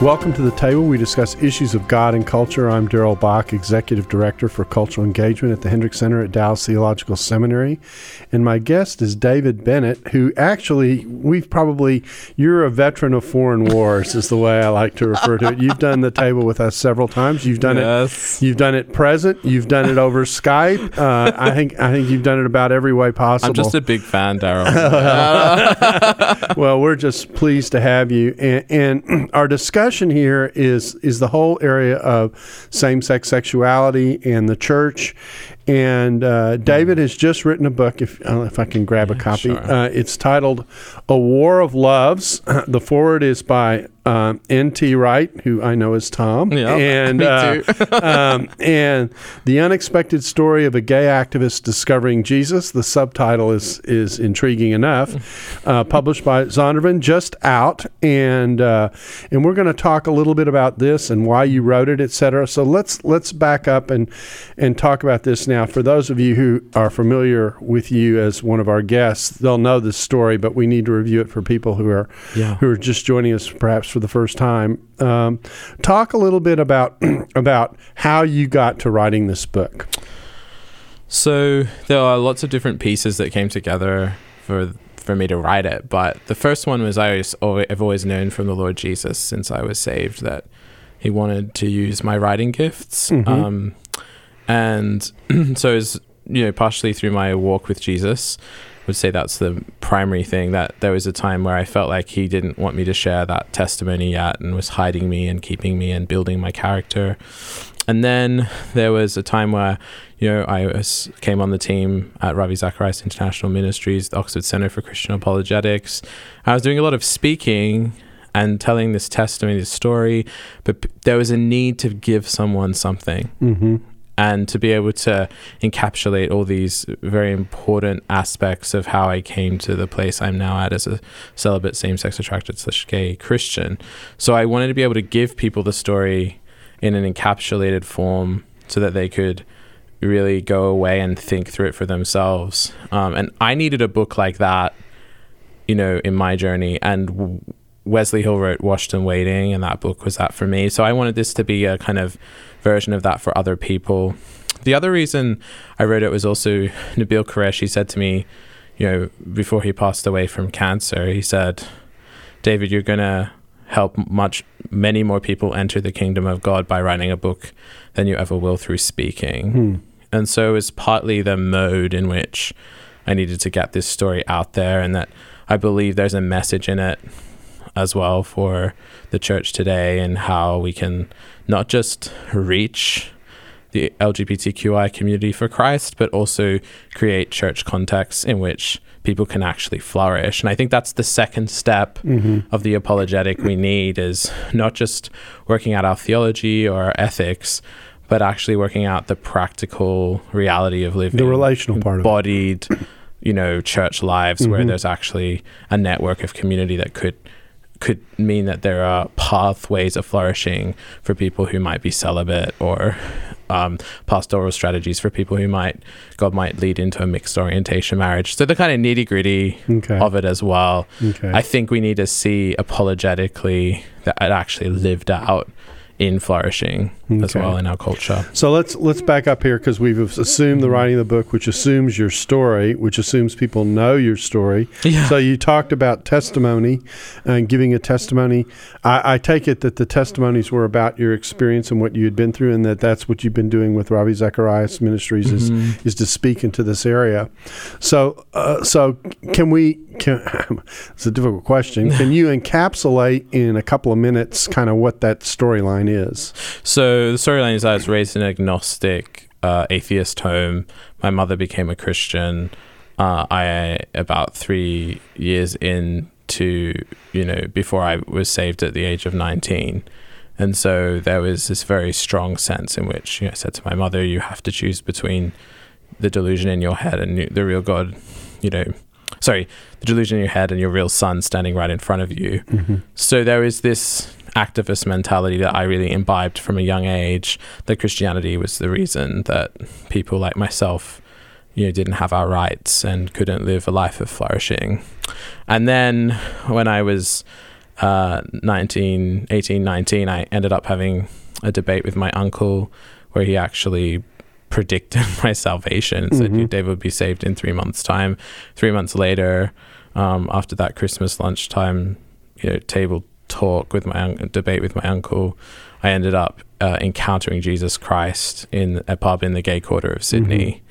Welcome to the table. We discuss issues of God and culture. I'm Darrell Bock, Executive Director for Cultural Engagement at the Hendricks Center at Dallas Theological Seminary. And my guest is David Bennett, who actually, we've probably, you're a veteran of foreign wars, is the way I like to refer to it. You've done the table with us several times. You've done yes. it. You've done it present. You've done it over Skype. Uh, I think I think you've done it about every way possible. I'm just a big fan, Darrell. well, we're just pleased to have you. And, and our discussion here is is the whole area of same sex sexuality and the church. And uh, David has just written a book. If uh, if I can grab a copy, sure. uh, it's titled "A War of Loves." the forward is by um, N.T. Wright, who I know is Tom, Yeah, and me uh, too. um, and the unexpected story of a gay activist discovering Jesus. The subtitle is is intriguing enough. Uh, published by Zondervan, just out, and uh, and we're going to talk a little bit about this and why you wrote it, etc. So let's let's back up and and talk about this now. Now, for those of you who are familiar with you as one of our guests, they'll know this story, but we need to review it for people who are Yeah. who are just joining us perhaps for the first time. Um, talk a little bit about about how you got to writing this book. So there are lots of different pieces that came together for for me to write it. But the first one was I was always, I've always known from the Lord Jesus since I was saved that He wanted to use my writing gifts. Mhm. Um, and so it's you know partially through my walk with Jesus. I would say that's the primary thing that there was a time where I felt like he didn't want me to share that testimony yet and was hiding me and keeping me and building my character. And then there was a time where, you know, I was, came on the team at Ravi Zacharias International Ministries, the Oxford Center for Christian Apologetics. I was doing a lot of speaking and telling this testimony, this story, but there was a need to give someone something Mm-hmm. And to be able to encapsulate all these very important aspects of how I came to the place I'm now at as a celibate, same-sex attracted slash gay Christian. So I wanted to be able to give people the story in an encapsulated form so that they could really go away and think through it for themselves. Um, and I needed a book like that, you know, in my journey. And Wesley Hill wrote Washed and Waiting, and that book was that for me. So I wanted this to be a kind of version of that for other people. The other reason I wrote it was also Nabil Qureshi said to me, you know, before he passed away from cancer, he said, David, you're going to help much many more people enter the kingdom of God by writing a book than you ever will through speaking. Hmm. And so it was partly the mode in which I needed to get this story out there and that I believe there's a message in it as well for the church today and how we can not just reach the LGBTQI community for Christ, but also create church contexts in which people can actually flourish. And I think that's the second step Mm-hmm. of the apologetic we need is not just working out our theology or our ethics, but actually working out the practical reality of living The relational part of it. embodied, you know, church lives where Mhm. there's actually a network of community that could could mean that there are pathways of flourishing for people who might be celibate or um, pastoral strategies for people who might God might lead into a mixed orientation marriage. So the kind of nitty gritty Okay. of it as well. okay. I think we need to see apologetically that it actually lived out in flourishing as well in our culture. So let's let's back up here because we've assumed the writing of the book, which assumes your story, which assumes people know your story. Yeah. So you talked about testimony and giving a testimony. I, I take it that the testimonies were about your experience and what you had been through, and that that's what you've been doing with Ravi Zacharias Ministries is Mhm. is to speak into this area. So uh, so can we? Can, it's a difficult question. Can you encapsulate in a couple of minutes kind of what that storyline is? So the storyline is I was raised in an agnostic uh, atheist home. My mother became a Christian. Uh, I about three years into you know before I was saved at the age of nineteen, and so there was this very strong sense in which you know, I said to my mother, "You have to choose between the delusion in your head and the real God." You know, sorry, the delusion in your head and your real son standing right in front of you. Mm-hmm. So there is this activist mentality that I really imbibed from a young age. That Christianity was the reason that people like myself, you know, didn't have our rights and couldn't live a life of flourishing. And then when I was uh, 19, 18, 19, I ended up having a debate with my uncle where he actually predicted my salvation and said Mhm. David would be saved in three months' time. Three months later, um, after that Christmas lunchtime, you know, table talk with my un- debate with my uncle, I ended up uh, encountering Jesus Christ in a pub in the gay quarter of Sydney,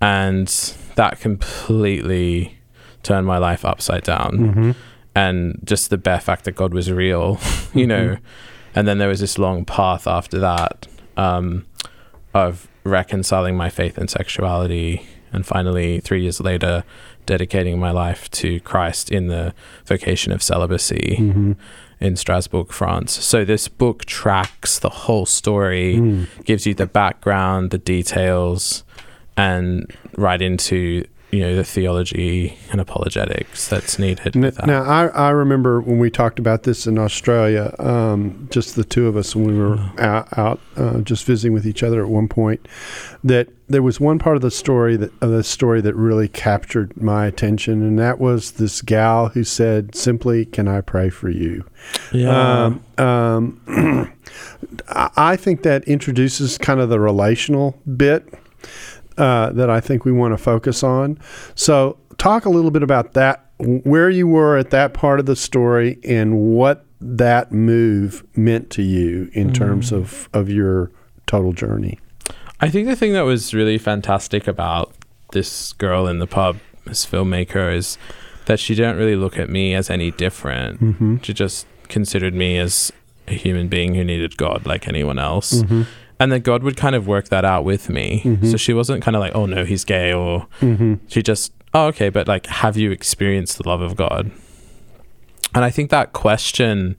and that completely turned my life upside down. Mhm. and just the bare fact that God was real, you know. And then there was this long path after that um, of reconciling my faith and sexuality, and finally, three years later, dedicating my life to Christ in the vocation of celibacy Mhm. in Strasbourg, France. So this book tracks the whole story, Mm. gives you the background, the details, and right into you know the theology and apologetics that's needed. N- that. Now, I, I remember when we talked about this in Australia, um, just the two of us, when we were out, out uh, just visiting with each other at one point, that there was one part of the story that of the story that really captured my attention, and that was this gal who said simply, "Can I pray for you?" Um, um, I I think that introduces kind of the relational bit uh, that I think we want to focus on. So, talk a little bit about that, where you were at that part of the story, and what that move meant to you in terms of, of your total journey. I think the thing that was really fantastic about this girl in the pub, this filmmaker, is that she didn't really look at me as any different. Mm-hmm. She just considered me as a human being who needed God like anyone else. Mm-hmm. And then God would kind of work that out with me. Mhm. So she wasn't kind of like, oh no, he's gay, or Mm-hmm. she just, oh, okay, but like, have you experienced the love of God? And I think that question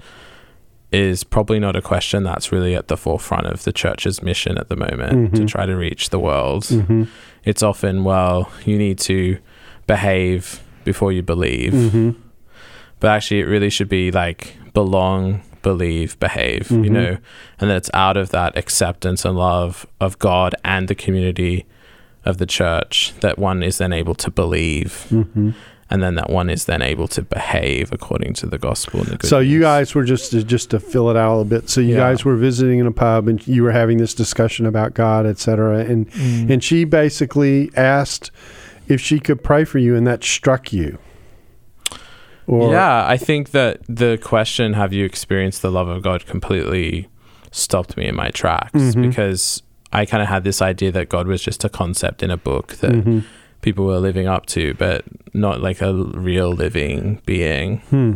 is probably not a question that's really at the forefront of the church's mission at the moment to Mhm. try to reach the world. Mm-hmm. It's often, well, you need to behave before you believe. Mm-hmm. But actually, it really should be like belong, believe, behave, you Mhm. know, and that it's out of that acceptance and love of God and the community of the church that one is then able to believe, Mm-hmm. and then that one is then able to behave according to the gospel. And the good So you news. guys were just to, just to fill it out a little bit. So you Yeah. guys were visiting in a pub, and you were having this discussion about God, et cetera, and Mm. and she basically asked if she could pray for you, and that struck you. Or, yeah, I think that the question, have you experienced the love of God, completely stopped me in my tracks Mhm. because I kind of had this idea that God was just a concept in a book that Mhm. people were living up to, but not like a real living being. Hmm.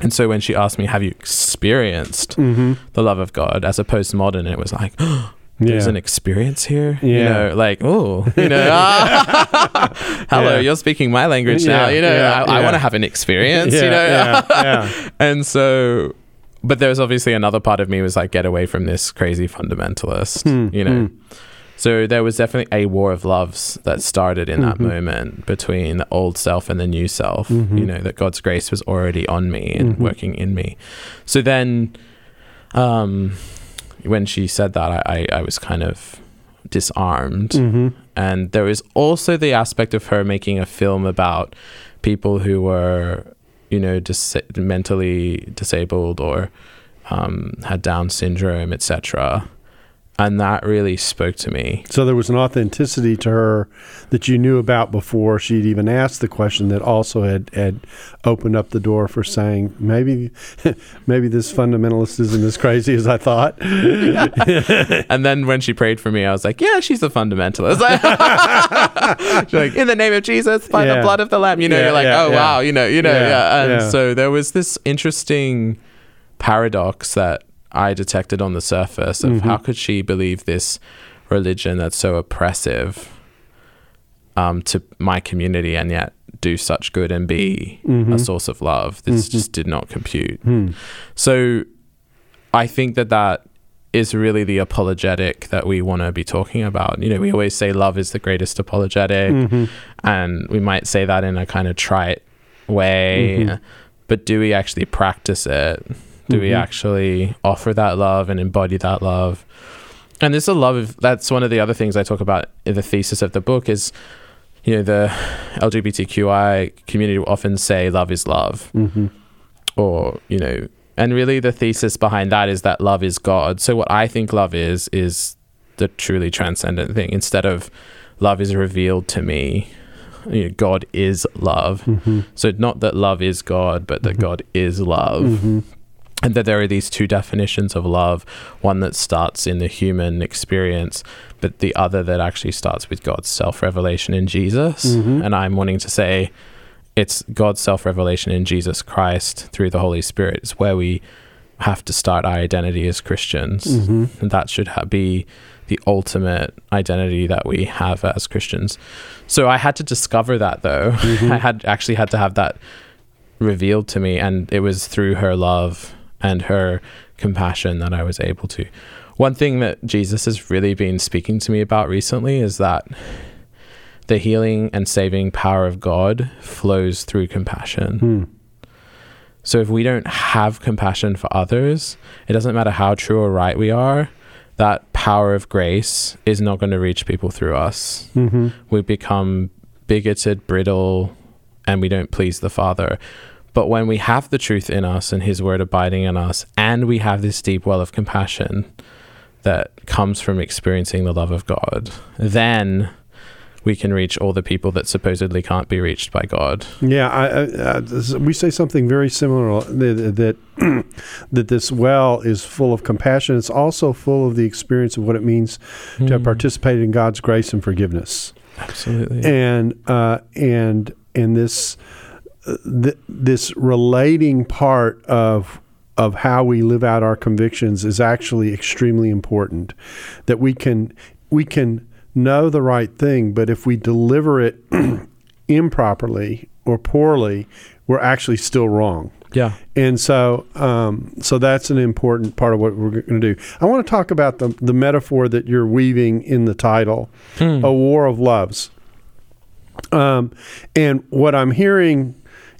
And so when she asked me, have you experienced Mm-hmm. the love of God as a postmodern, it was like, there's Yeah. an experience here. You know, like, oh, you know, ah, hello, Yeah. you're speaking my language Yeah, now. You know, yeah, I, I yeah. want to have an experience, yeah, you know. yeah, yeah. and so, but there was obviously another part of me was like, get away from this crazy fundamentalist, Hmm, you know. hmm. So there was definitely a war of loves that started in that Mhm. moment between the old self and the new self. Mhm. You know that God's grace was already on me and Mhm. working in me. So then, um, when she said that, I, I, I was kind of disarmed. Mhm. And there was also the aspect of her making a film about people who were, you know, dis- mentally disabled or um, had Down syndrome, etc. And that really spoke to me. So there was an authenticity to her that you knew about before she'd even asked the question that also had, had opened up the door for saying maybe maybe this fundamentalist isn't as crazy as I thought. And then when she prayed for me, I was like, "Yeah, she's a fundamentalist." She's like, "In the name of Jesus, by Yeah. the blood of the Lamb." You know, Yeah, you're like, yeah, "Oh wow," you know, you know, Yeah. And so there was this interesting paradox that I detected on the surface of Mhm. how could she believe this religion that's so oppressive um, to my community and yet do such good and be a Mhm. source of love. This Mhm. just did not compute. Hmm. So I think that that is really the apologetic that we want to be talking about. You know, we always say love is the greatest apologetic, Mhm. and we might say that in a kind of trite way, Mhm. but do we actually practice it? Do we Mhm. actually offer that love and embody that love? And this is a love of that's one of the other things I talk about in the thesis of the book is you know the LGBTQI community will often say love is love Mm-hmm. or you know and really the thesis behind that is that love is god so what i think love is is the truly transcendent thing instead of love is revealed to me you know, god is love Mm-hmm. so not that love is god but that Mhm. god is love Mm-hmm. And that there are these two definitions of love one that starts in the human experience but the other that actually starts with god's self-revelation in jesus Mhm. and i'm wanting to say it's god's self-revelation in jesus christ through the holy spirit is where we have to start our identity as christians Mm-hmm. and that should ha- be the ultimate identity that we have as christians so i had to discover that though Mhm. i had actually had to have that revealed to me and it was through her love and her compassion that i was able to one thing that jesus has really been speaking to me about recently is that the healing and saving power of god flows through compassion Hmm. so if we don't have compassion for others, it doesn't matter how true or right we are, that power of grace is not going to reach people through us. Mm-hmm. We become bigoted, brittle, and we don't please the Father. But when we have the truth in us and His Word abiding in us, and we have this deep well of compassion that comes from experiencing the love of God, then we can reach all the people that supposedly can't be reached by God. Yeah, I, I, uh, this- we say something very similar that that, that this well is full of compassion. It's also full of the experience of what it means to have Mm. participated in God's grace and forgiveness, Absolutely. and uh, and and this uh, th- this relating part of of how we live out our convictions is actually extremely important. That we can we can know the right thing, but if we deliver it improperly or poorly, we're actually still wrong. yeah. And so, um, so that's an important part of what we're going to do. I want to talk about the the metaphor that you're weaving in the title, Mm. "A War of Loves." Um, and what I'm hearing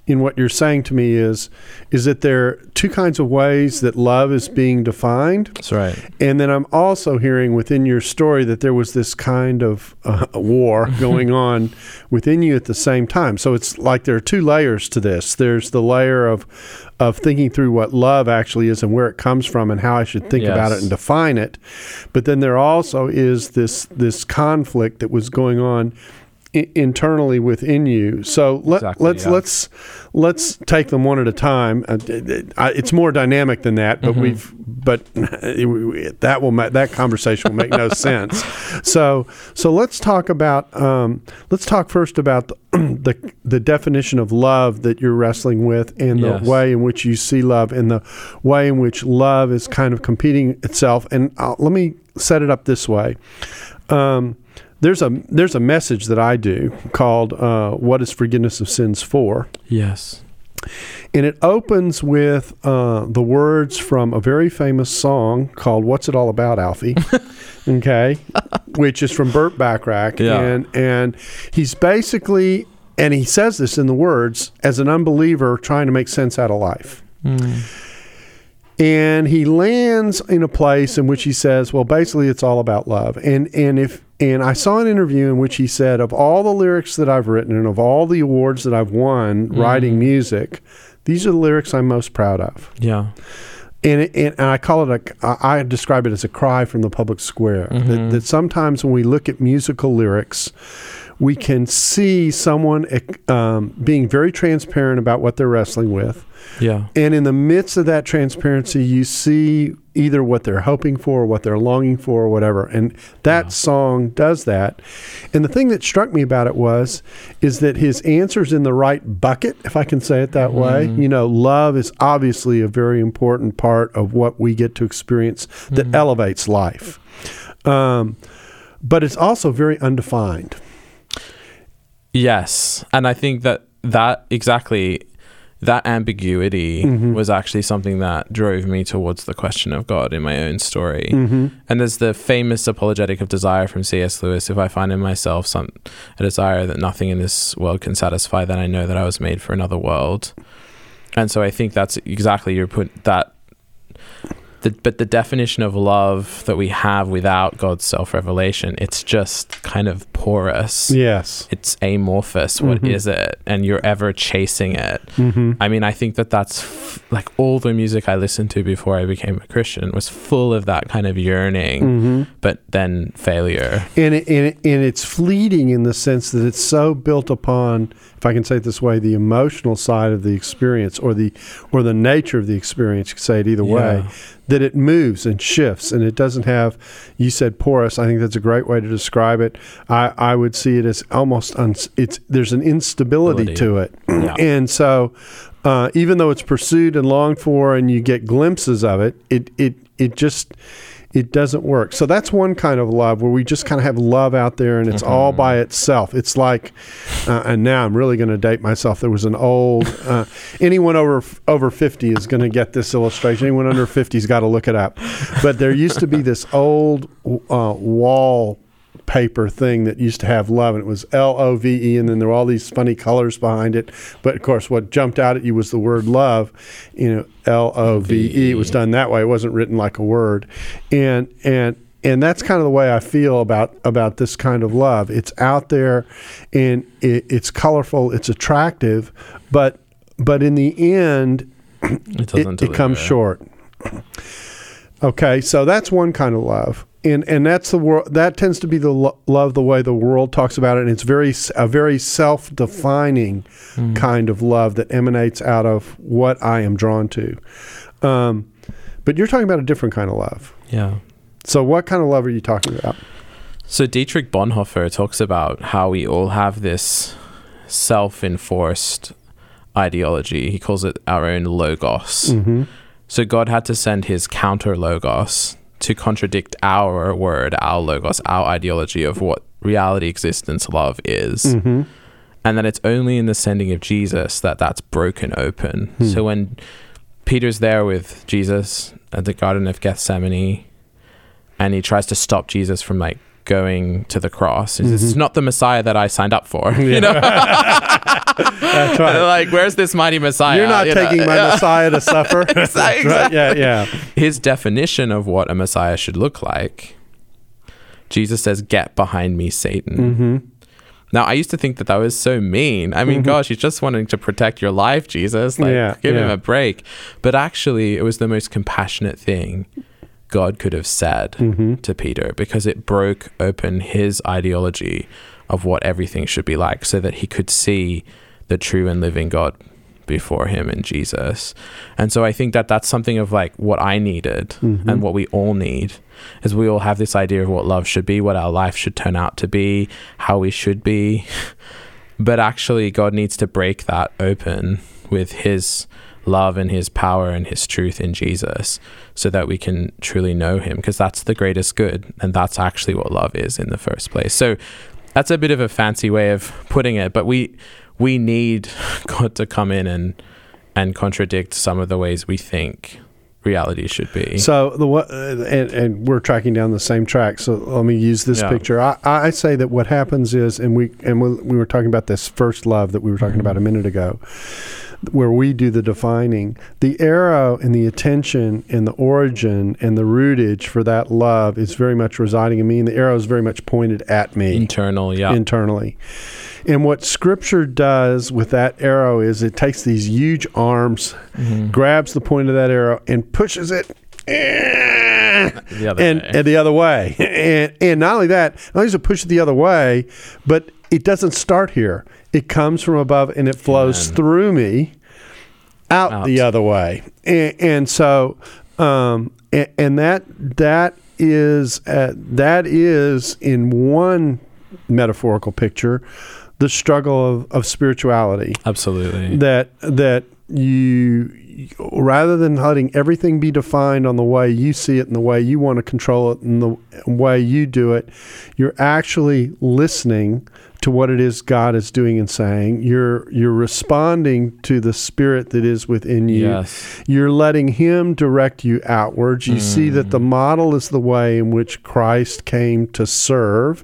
in what you're saying to me is, is that there are two kinds of ways that love is being defined. That's right. And then I'm also hearing within your story that there was this kind of uh, war going on within you at the same time. So it's like there are two layers to this. There's the layer of of thinking through what love actually is and where it comes from and how I should think about it and define it. But then there also is this this conflict that was going on I- internally within you. So let, Exactly, let's yeah. let's let's take them one at a time. Uh, it- it- I- It's more dynamic than that, but Mhm. we've but that will ma- that conversation will make no sense. So so let's talk about um, let's talk first about the, the the definition of love that you're wrestling with and the Yes. way in which you see love and the way in which love is kind of competing itself. And uh, let me set it up this way. Um, there's a there's a message that I do called uh, "What is Forgiveness of Sins For," Yes. and it opens with uh, the words from a very famous song called "What's It All About, Alfie?" okay, which is from Burt Bacharach, Yeah. and and he's basically and he says this in the words as an unbeliever trying to make sense out of life. And he lands in a place in which he says, "Well, basically, it's all about love." And and if and I saw an interview in which he said, "Of all the lyrics that I've written and of all the awards that I've won writing mm-hmm. music, these are the lyrics I'm most proud of." Yeah. And, it, and, I call it a, I describe it as a cry from the public square. That, mm-hmm. that sometimes when we look at musical lyrics, we can see someone um, being very transparent about what they're wrestling with. Yeah. And in the midst of that transparency, you see either what they're hoping for, what they're longing for, or whatever. And that song does that. And the thing that struck me about it was, is that his answer's in the right bucket, if I can say it that way. You know, love is obviously a very important part of what we get to experience that elevates life. Um, but it's also very undefined. Yes, and I think that that exactly that ambiguity Mhm. was actually something that drove me towards the question of God in my own story. Mm-hmm. And there's the famous apologetic of desire from C.S. Lewis. If I find in myself some a desire that nothing in this world can satisfy, then I know that I was made for another world. And so I think that's exactly your put that the, but the definition of love that we have without God's self revelation, it's just kind of porous. Yes. It's amorphous. What Mhm. is it? And you're ever chasing it. Mm-hmm. I mean, I think that that's f- like all the music I listened to before I became a Christian was full of that kind of yearning, Mm-hmm. but then failure. And, it, and, it, and it's fleeting in the sense that it's so built upon, if I can say it this way, the emotional side of the experience or the or the nature of the experience. You could say it either way. That it moves and shifts, and it doesn't have. You said porous. I think that's a great way to describe it. I, I would see it as almost uns, it's there's an instability Ability. to it, Yeah. and so uh, even though it's pursued and longed for, and you get glimpses of it, it it it just it doesn't work. So that's one kind of love where we just kind of have love out there and it's all by itself. It's like, uh, and now I'm really going to date myself. There was an old, uh, anyone over over 50 is going to get this illustration. Anyone under 50's got to look it up. But there used to be this old uh, wall paper thing that used to have love and it was l-o-v-e and then there were all these funny colors behind it. But of course what jumped out at you was the word love. You know l-o-v-e it was done that way. It wasn't written like a word. And and and that's kind of the way I feel about about this kind of love. It's out there, and it, it's colorful, it's attractive, but but in the end, It it, it comes short. Okay, so that's one kind of love, and and that's the world. That tends to be the lo- love the way the world talks about it, and it's very a very self defining Mm. kind of love that emanates out of what I am drawn to. Um, but you're talking about a different kind of love. Yeah. So, what kind of love are you talking about? So Dietrich Bonhoeffer talks about how we all have this self-enforced ideology. He calls it our own logos. Mm-hmm. So God had to send his counter logos to contradict our word, our logos, our ideology of what reality, existence, love is. Mm-hmm. And that it's only in the sending of Jesus that that's broken open. Hmm. So when Peter's there with Jesus at the Garden of Gethsemane, and he tries to stop Jesus from like going to the cross. Mhm. It's not the Messiah that I signed up for. You know, That's right. like where's this mighty Messiah? You're not You know? taking my Messiah to suffer. That's right. exactly. Yeah, yeah. His definition of what a Messiah should look like. Jesus says, "Get behind me, Satan." Mm-hmm. Now, I used to think that that was so mean. I mean, Mhm. gosh, he's just wanting to protect your life, Jesus. Like, Yeah, give him a break. But actually, it was the most compassionate thing God could have said Mm-hmm. to Peter because it broke open his ideology of what everything should be like so that he could see the true and living God before him in Jesus. And so I think that that's something of like what I needed Mhm. and what we all need is we all have this idea of what love should be, what our life should turn out to be, how we should be. But actually God needs to break that open with his love and his power and his truth in Jesus so that we can truly know him because that's the greatest good and that's actually what love is in the first place. So that's a bit of a fancy way of putting it, but we we need God to come in and and contradict some of the ways we think reality should be. So the uh, and, and we're tracking down the same track. So let me use this Yeah. picture. I, I say that what happens is, and we and we, we were talking about this first love that we were talking Mhm. about a minute ago, where we do the defining. The arrow and the attention and the origin and the rootage for that love is very much residing in me, and the arrow is very much pointed at me Internal, yeah. internally. And what Scripture does with that arrow is it takes these huge arms, Mhm. grabs the point of that arrow, and pushes it. eh, The other and, way. and the other way. And, and not only that, not only does it push it the other way, but it doesn't start here. It comes from above and it flows Amen. through me out, Out. the other way. And, and so, um, and, and that that is uh, that is in one metaphorical picture the struggle of, of spirituality Absolutely. that that you rather than letting everything be defined on the way you see it and the way you want to control it and the way you do it you're actually listening to what it is God is doing and saying you're you're responding to the spirit that is within you Yes. you're letting him direct you outwards you see that the model is the way in which Christ came to serve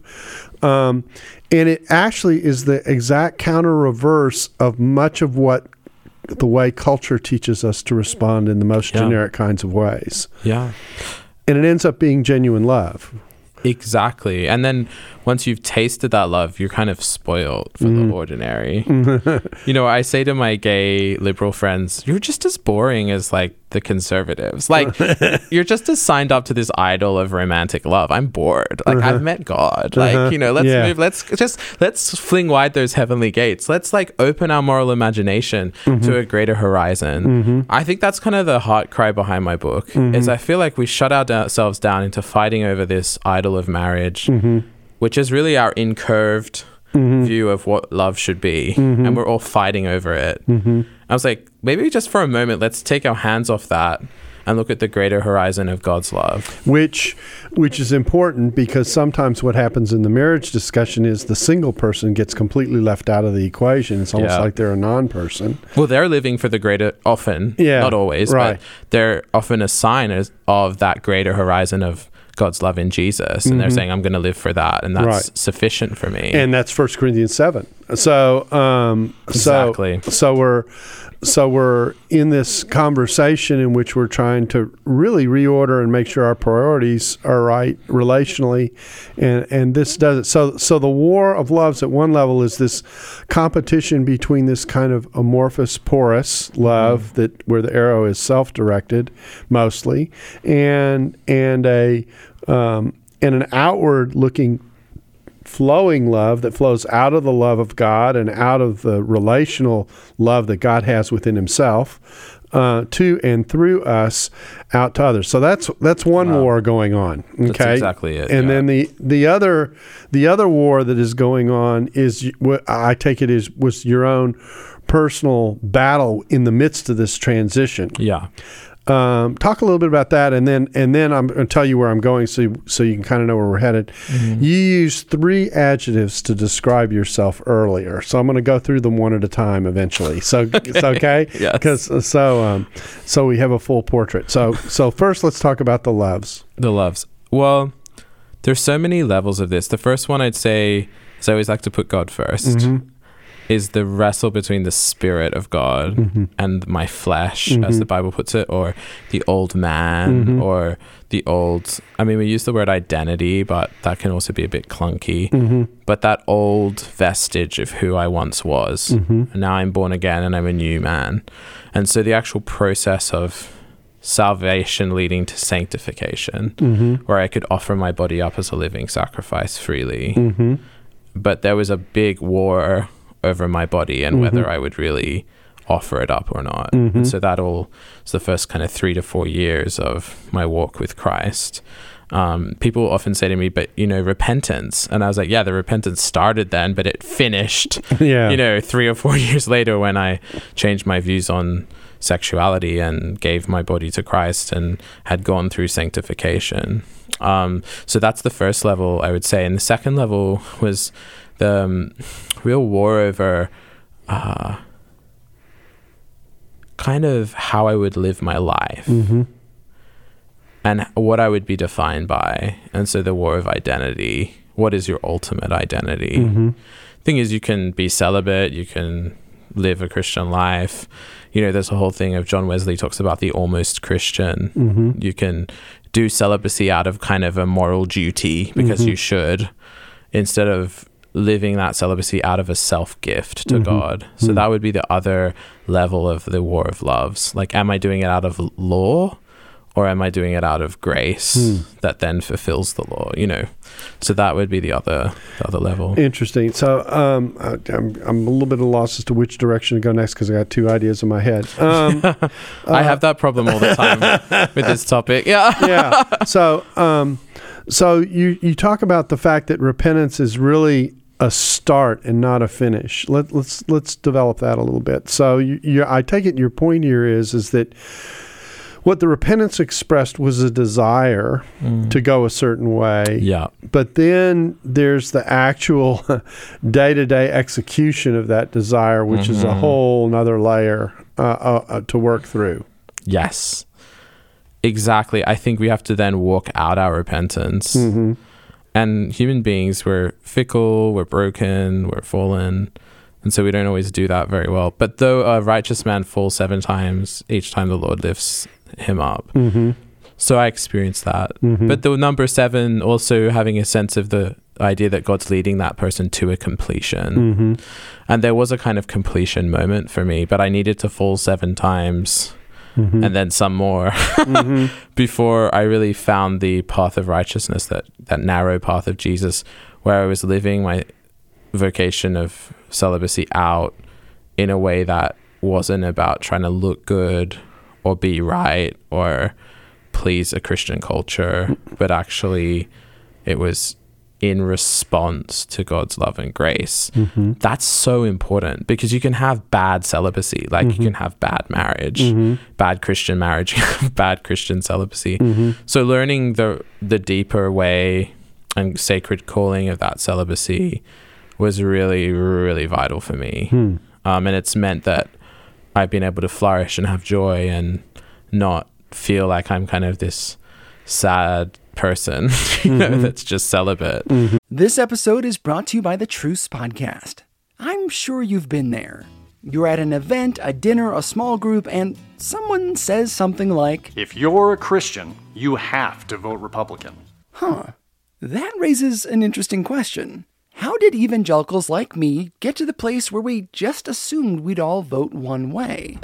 um, and it actually is the exact counter reverse of much of what the way culture teaches us to respond in the most Yeah. generic kinds of ways. Yeah. And it ends up being genuine love. Exactly. And then once you've tasted that love, you're kind of spoiled for Mm-hmm. the ordinary. you know, I say to my gay liberal friends, you're just as boring as like the conservatives. Like, you're just as signed up to this idol of romantic love. I'm bored. Like, I've met God. Like, you know, let's Uh-huh. Yeah. move, let's just, let's fling wide those heavenly gates. Let's like open our moral imagination Mm-hmm. to a greater horizon. I think that's kind of the heart cry behind my book Mm-hmm. is I feel like we shut ourselves down into fighting over this idol of marriage Mm-hmm. Which is really our incurved view of what love should be. Mm-hmm. And we're all fighting over it. I was like, maybe just for a moment, let's take our hands off that and look at the greater horizon of God's love. which which is important because sometimes what happens in the marriage discussion is the single person gets completely left out of the equation. It's almost Yeah. like they're a non-person. Well, they're living for the greater, often, Yeah, not always, right. but they're often a sign as- of that greater horizon of God's love in Jesus. And they're saying, I'm going to live for that. And that's Mm-hmm. Right. sufficient for me. and that's First Corinthians seven. So, um, Exactly. so, so we're so we're in this conversation in which we're trying to really reorder and make sure our priorities are right relationally, and and this does it. So, so the war of loves at one level is this competition between this kind of amorphous, porous love that where the arrow is self-directed mostly, and and a um, and an outward-looking flowing love that flows out of the love of God and out of the relational love that God has within Himself uh, to and through us out to others. So that's that's one Wow. war going on. Okay, That's exactly it, And yeah. then the the other the other war that is going on is what I take it is was your own personal battle in the midst of this transition. yeah. Um, talk a little bit about that, and then and then I'm going to tell you where I'm going, so so you can kind of know where we're headed. Mm-hmm. You used three adjectives to describe yourself earlier, so I'm going to go through them one at a time eventually. So it's okay, Yes. Because so um, so we have a full portrait. So so first, let's talk about the loves. The loves. Well, there's so many levels of this. The first one I'd say is I always like to put God 1st Mm-hmm. Is the wrestle between the spirit of God and my flesh, as the Bible puts it, or the old man, Mm-hmm. or the old. I mean, we use the word identity, but that can also be a bit clunky. Mm-hmm. But that old vestige of who I once was. Mm-hmm. And now I'm born again and I'm a new man. And so the actual process of salvation leading to sanctification, Mm-hmm. where I could offer my body up as a living sacrifice freely. Mm-hmm. But there was a big war over my body and whether I would really offer it up or not. Mm-hmm. And so that all was the first kind of three to four years of my walk with Christ. Um, people often say to me, but you know, repentance. And I was like, yeah, the repentance started then, but it finished Yeah, you know, three or four years later when I changed my views on sexuality and gave my body to Christ and had gone through sanctification. Um, so that's the first level, I would say. And the second level was the um, real war over uh, kind of how I would live my life Mm-hmm. and what I would be defined by. And so the war of identity. What is your ultimate identity? Mm-hmm. Thing is, you can be celibate, you can live a Christian life. You know, there's a whole thing of John Wesley talks about the almost Christian. Mm-hmm. You can do celibacy out of kind of a moral duty because Mhm. you should, instead of living that celibacy out of a self gift to Mhm. God. So Mhm. that would be the other level of the war of loves. Like, am I doing it out of law? Or am I doing it out of grace Hmm. that then fulfills the law? You know, so that would be the other the other level. Interesting. So um, I, I'm, I'm a little bit at a loss as to which direction to go next because I got two ideas in my head. Um, I have that problem all the time with this topic. Yeah. yeah. So, um, so you you talk about the fact that repentance is really a start and not a finish. Let, let's let's develop that a little bit. So, you, you, I take it your point here is is that what the repentance expressed was a desire to go a certain way, Yeah. but then there's the actual day to day execution of that desire, which is a Mhm. whole nother layer uh, uh, uh, to work through. Yes. Exactly. I think we have to then walk out our repentance. hmm And human beings, we're fickle, we're broken, we're fallen. And so we don't always do that very well. But though a righteous man falls seven times, each time the Lord lifts him up. Mm-hmm. So I experienced that. Mhm. But the number seven also having a sense of the idea that God's leading that person to a completion. Mm-hmm. And there was a kind of completion moment for me, but I needed to fall seven times Mm-hmm. and then some more Mhm. before I really found the path of righteousness, that, that narrow path of Jesus, where I was living my vocation of celibacy out in a way that wasn't about trying to look good or be right or please a Christian culture, but actually it was in response to God's love and grace. Mm-hmm. That's so important because you can have bad celibacy, like Mhm. you can have bad marriage, Mm-hmm. bad Christian marriage, bad Christian celibacy. Mm-hmm. So learning the the deeper way and sacred calling of that celibacy was really really vital for me. Hmm. Um, and it's meant that I've been able to flourish and have joy and not feel like I'm kind of this sad person, you know, Mhm. that's just celibate. Mm-hmm. This episode is brought to you by the Truce Podcast. I'm sure you've been there. You're at an event, a dinner, a small group, and someone says something like, If you're a Christian, you have to vote Republican. huh, that raises an interesting question. How did evangelicals like me get to the place where we just assumed we'd all vote one way?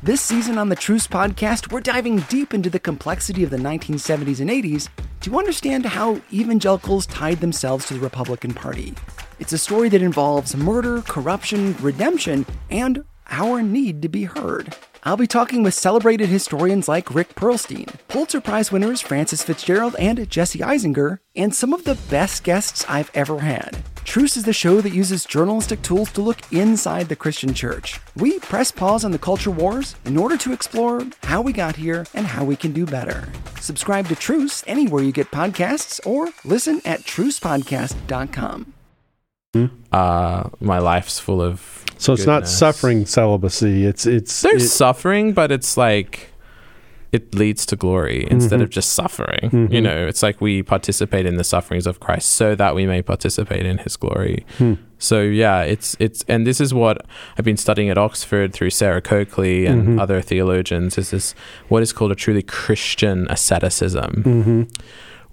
This season on the Truce Podcast, we're diving deep into the complexity of the 1970s and 80s to understand how evangelicals tied themselves to the Republican Party. It's a story that involves murder, corruption, redemption, and our need to be heard. I'll be talking with celebrated historians like Rick Perlstein, Pulitzer Prize winners Frances FitzGerald and Jesse Eisinger, and some of the best guests I've ever had. Truce is the show that uses journalistic tools to look inside the Christian church. We press pause on the culture wars in order to explore how we got here and how we can do better. Subscribe to Truce anywhere you get podcasts or listen at trucepodcast.com. Uh, my life's full of. So it's not suffering celibacy. It's it's There's it- suffering, but it's like it leads to glory instead of just suffering. You Mhm. know, it's like we participate in the sufferings of Christ so that we may participate in his glory. Hmm. So yeah, it's it's and this is what I've been studying at Oxford through Sarah Coakley and Mhm. other theologians is this what is called a truly Christian asceticism Mhm.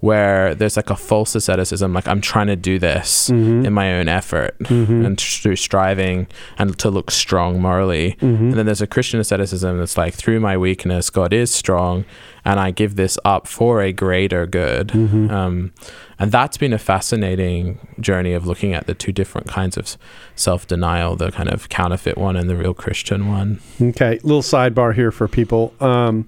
Where there's like a false asceticism like I'm trying to do this Mhm. in my own effort Mhm. and through striving and to look strong morally. Mhm. And then there's a Christian asceticism that's like, through my weakness, God is strong, and I give this up for a greater good. Mhm. Um, and that's been a fascinating journey of looking at the two different kinds of self denial the kind of counterfeit one and the real Christian one. Okay, little sidebar here for people. Um,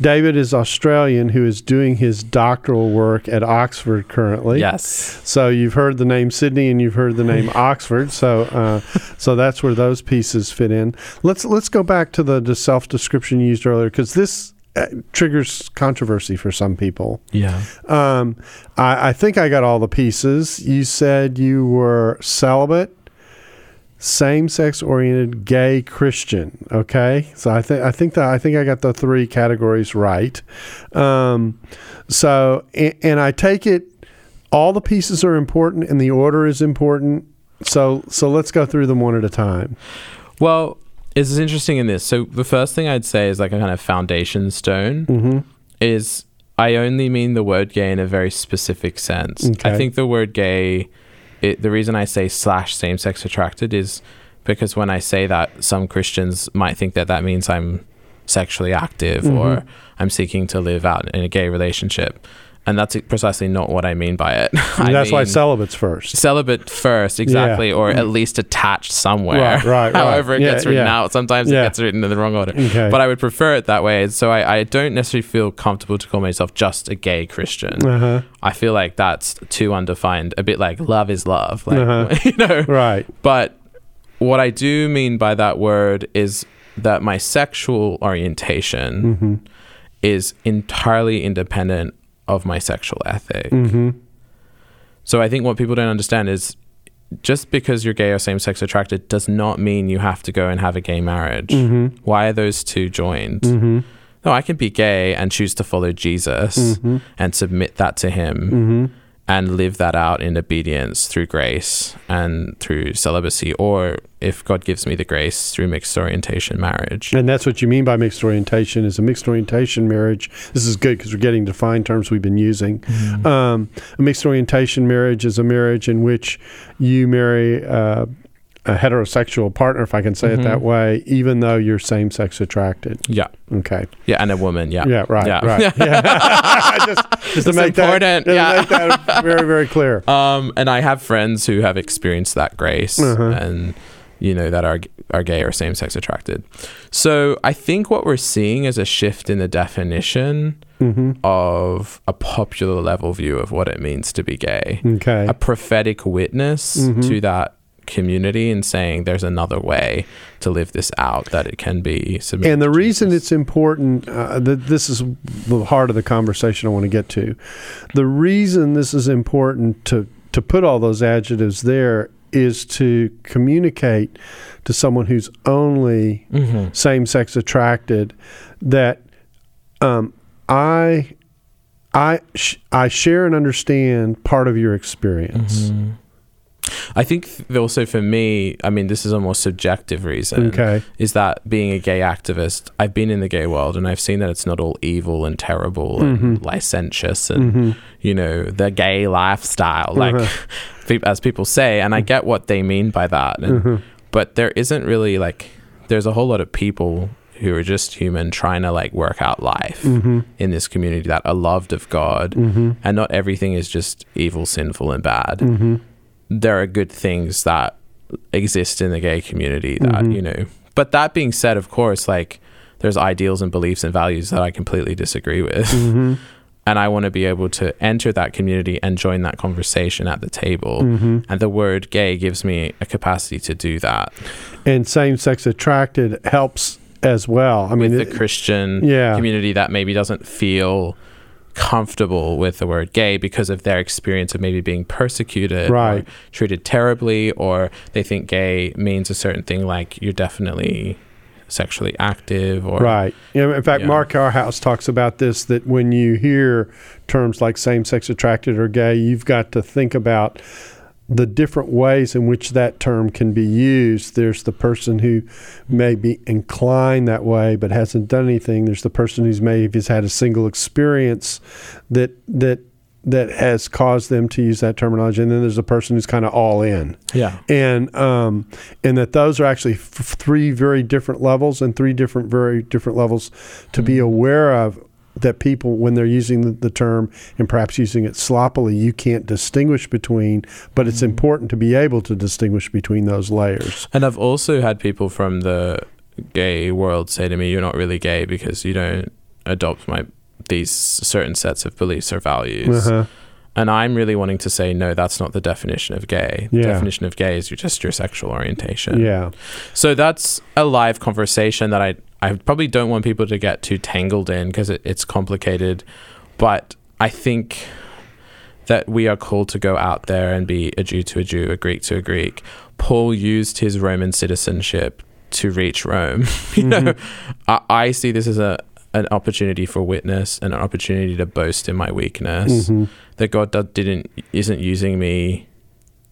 David is Australian who is doing his doctoral work at Oxford currently. Yes. So you've heard the name Sydney and you've heard the name Oxford. So uh, so that's where those pieces fit in. Let's let's go back to the, the self description used earlier because this triggers controversy for some people. Yeah. Um, I, I think I got all the pieces. You said you were celibate, same-sex oriented, gay Christian. Okay, so I think I think that I think I got the three categories right. Um, so and, and I take it all the pieces are important and the order is important. So so let's go through them one at a time. Well, it's interesting in this. So the first thing I'd say is like a kind of foundation stone. Mm-hmm. is I only mean the word gay in a very specific sense. Okay. I think the word gay, it, the reason I say slash same sex attracted is because when I say that, some Christians might think that that means I'm sexually active or Mhm. I'm seeking to live out in a gay relationship. And that's precisely not what I mean by it. I that's why celibate's first. celibate first, exactly, or at least attached somewhere. Right, right, right. However, it Yeah, gets written yeah. out. Sometimes Yeah. it gets written in the wrong order Okay. but I would prefer it that way. So I, I don't necessarily feel comfortable to call myself just a gay Christian. uh-huh. I feel like that's too undefined. A bit like love is love, like Uh-huh. you know. Right. But what I do mean by that word is that my sexual orientation Mm-hmm. is entirely independent of my sexual ethic. Mm-hmm. So I think what people don't understand is just because you're gay or same sex attracted does not mean you have to go and have a gay marriage. Mm-hmm. Why are those two joined? Mm-hmm. No, I can be gay and choose to follow Jesus Mm-hmm. and submit that to him Mm-hmm. And live that out in obedience through grace and through celibacy, or if God gives me the grace through mixed orientation marriage. And that's what you mean by mixed orientation is a mixed orientation marriage. This is good because we're getting defined terms we've been using. Mm-hmm. Um, a mixed orientation marriage is a marriage in which you marry uh, a heterosexual partner, if I can say Mhm. it that way, even though you're same sex attracted. Yeah, Okay. yeah, and a woman. Yeah, Yeah, right, Yeah. right. Yeah. just, just to make important, that, yeah. make that very, very clear. Um, and I have friends who have experienced that grace Uh-huh. and you know that are are gay or same sex attracted. So I think what we're seeing is a shift in the definition hmm of a popular level view of what it means to be gay. Okay. A prophetic witness Mhm. to that community and saying there's another way to live this out that it can be submitted And the reason it's important, uh, that this is the heart of the conversation I want to get to. The reason this is important to to put all those adjectives there is to communicate to someone who's only Mhm. same sex attracted that um, I I sh- I share and understand part of your experience. Mhm. I think also for me, I mean, this is a more subjective reason. Okay. Is that being a gay activist, I've been in the gay world and I've seen that it's not all evil and terrible and Mhm. licentious and, hmm you know, the gay lifestyle, like Uh-huh. as people say. And I get what they mean by that. And, hmm But there isn't really like, there's a whole lot of people who are just human trying to like work out life hmm in this community that are loved of God. hmm And not everything is just evil, sinful, and bad hmm there are good things that exist in the gay community that Mhm. you know but that being said of course like there's ideals and beliefs and values that i completely disagree with hmm and i want to be able to enter that community and join that conversation at the table hmm and the word gay gives me a capacity to do that and same-sex attracted helps as well. I mean, with it- the christian yeah. community that maybe doesn't feel comfortable with the word gay because of their experience of maybe being persecuted Right. or treated terribly or they think gay means a certain thing like you're definitely sexually active or right. Yeah, in fact, Yeah. Mark Yarhouse talks about this that when you hear terms like same-sex attracted or gay, you've got to think about the different ways in which that term can be used. There's the person who may be inclined that way but hasn't done anything. There's the person who's maybe has had a single experience that that that has caused them to use that terminology, and then there's a person who's kind of all in. yeah and um, and that those are actually f- three very different levels and three different very different levels to be aware of that people when they're using the, the term and perhaps using it sloppily you can't distinguish between but it's important to be able to distinguish between those layers and i've also had people from the gay world say to me you're not really gay because you don't adopt my these certain sets of beliefs or values uh-huh. And I'm really wanting to say, no, that's not the definition of gay. The Yeah. definition of gay is just your sexual orientation. yeah So that's a live conversation that I, I probably don't want people to get too tangled in because it, it's complicated. But I think that we are called to go out there and be a Jew to a Jew, a Greek to a Greek. Paul used his Roman citizenship to reach Rome. you know, I, I see this as a an opportunity for witness and an opportunity to boast in my weakness Mhm. that God do- didn't isn't using me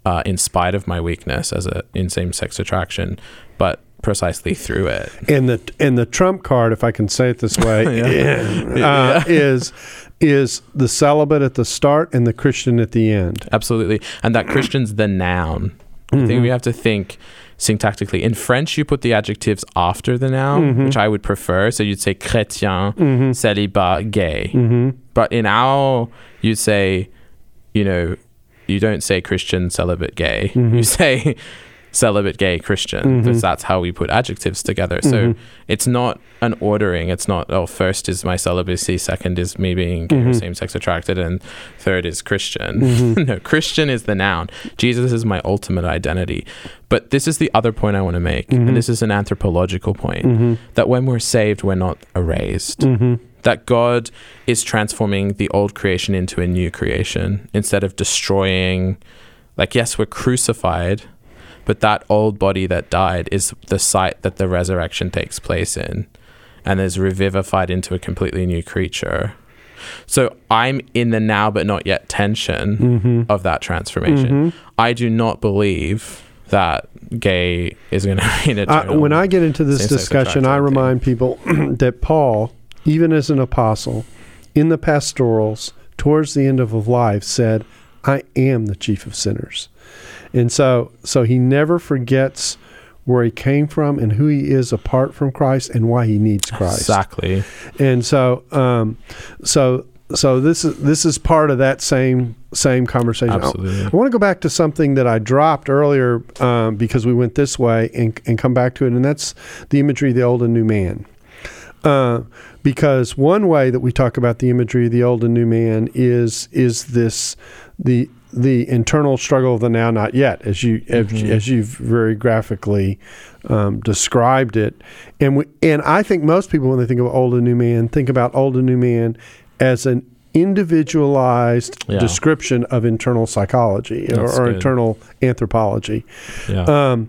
uh, in spite of my weakness as a in same sex attraction, but precisely through it. and the and the trump card if i can say it this way uh, is is the celibate at the start and the christian at the end Absolutely, and that Christian's the noun. I think we have to think syntactically. In French, you put the adjectives after the noun, which I would prefer. So you'd say chrétien, célibat, gay. hmm But in our, you'd say, you know, you don't say Christian, celibate, gay. You say celibate, gay, Christian. Because mm-hmm. that's how we put adjectives together. So mm-hmm. it's not an ordering. It's not, oh, first is my celibacy, second is me being gay or mm-hmm. same sex attracted, and third is Christian. no, Christian is the noun. Jesus is my ultimate identity. But this is the other point I want to make. And this is an anthropological point that when we're saved, we're not erased that God is transforming the old creation into a new creation instead of destroying. Like, yes, we're crucified, but that old body that died is the site that the resurrection takes place in and is revivified into a completely new creature. So I'm in the now but not yet tension Mm-hmm. of that transformation. I do not believe that gay is going to be an eternal. when I get into this discussion, I remind people that Paul, even as an apostle, in the pastorals towards the end of life, said, "I am the chief of sinners," and so so he never forgets where he came from and who he is apart from Christ and why he needs Christ. exactly. And so, um, so, so this is this is part of that same same conversation. I- Absolutely. I, want to go back to something that I dropped earlier um, because we went this way and and come back to it, and that's the imagery of the old and new man. Uh, because one way that we talk about the imagery of the old and new man is is this the the internal struggle of the now not yet as you as, as you've very graphically um, described it and we, and I think most people when they think of old and new man think about old and new man as an individualized Yeah. description of internal psychology or, or internal anthropology Yeah. um,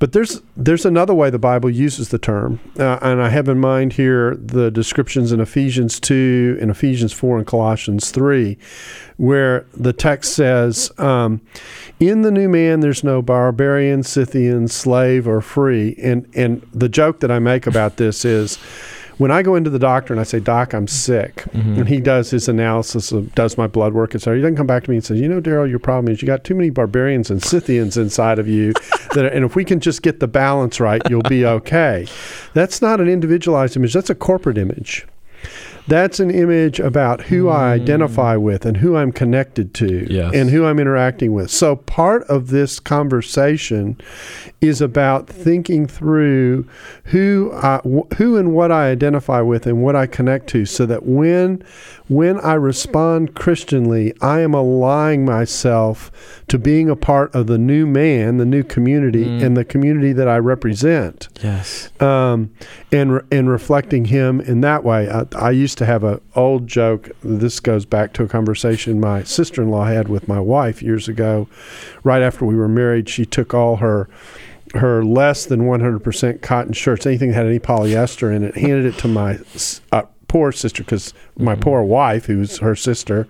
but there's there's another way the Bible uses the term, uh, and I have in mind here the descriptions in Ephesians two, in Ephesians four, and Colossians three, where the text says, um, "In the new man, there's no barbarian, Scythian, slave, or free." And and the joke that I make about this is. When I go into the doctor and I say, "Doc, I'm sick," mm-hmm. and he does his analysis of does my blood work, etc., he doesn't come back to me and says, "You know, Darrell, your problem is you got too many barbarians and Scythians inside of you, that are, and if we can just get the balance right, you'll be okay." That's not an individualized image; that's a corporate image. That's an image about who I hmm. identify with and who I'm connected to Yes. and who I'm interacting with. So part of this conversation is about thinking through who I, who and what I identify with and what I connect to so that when when I respond Christianly, I am aligning myself to being a part of the new man, the new community, and the community that I represent yes. um, and re- and reflecting him in that way. I, I used to have a old joke. This goes back to a conversation my sister in law had with my wife years ago. Right after we were married, she took all her her less than 100% cotton shirts, anything that had any polyester in it, handed it to my uh, poor sister because my poor wife, who's her sister,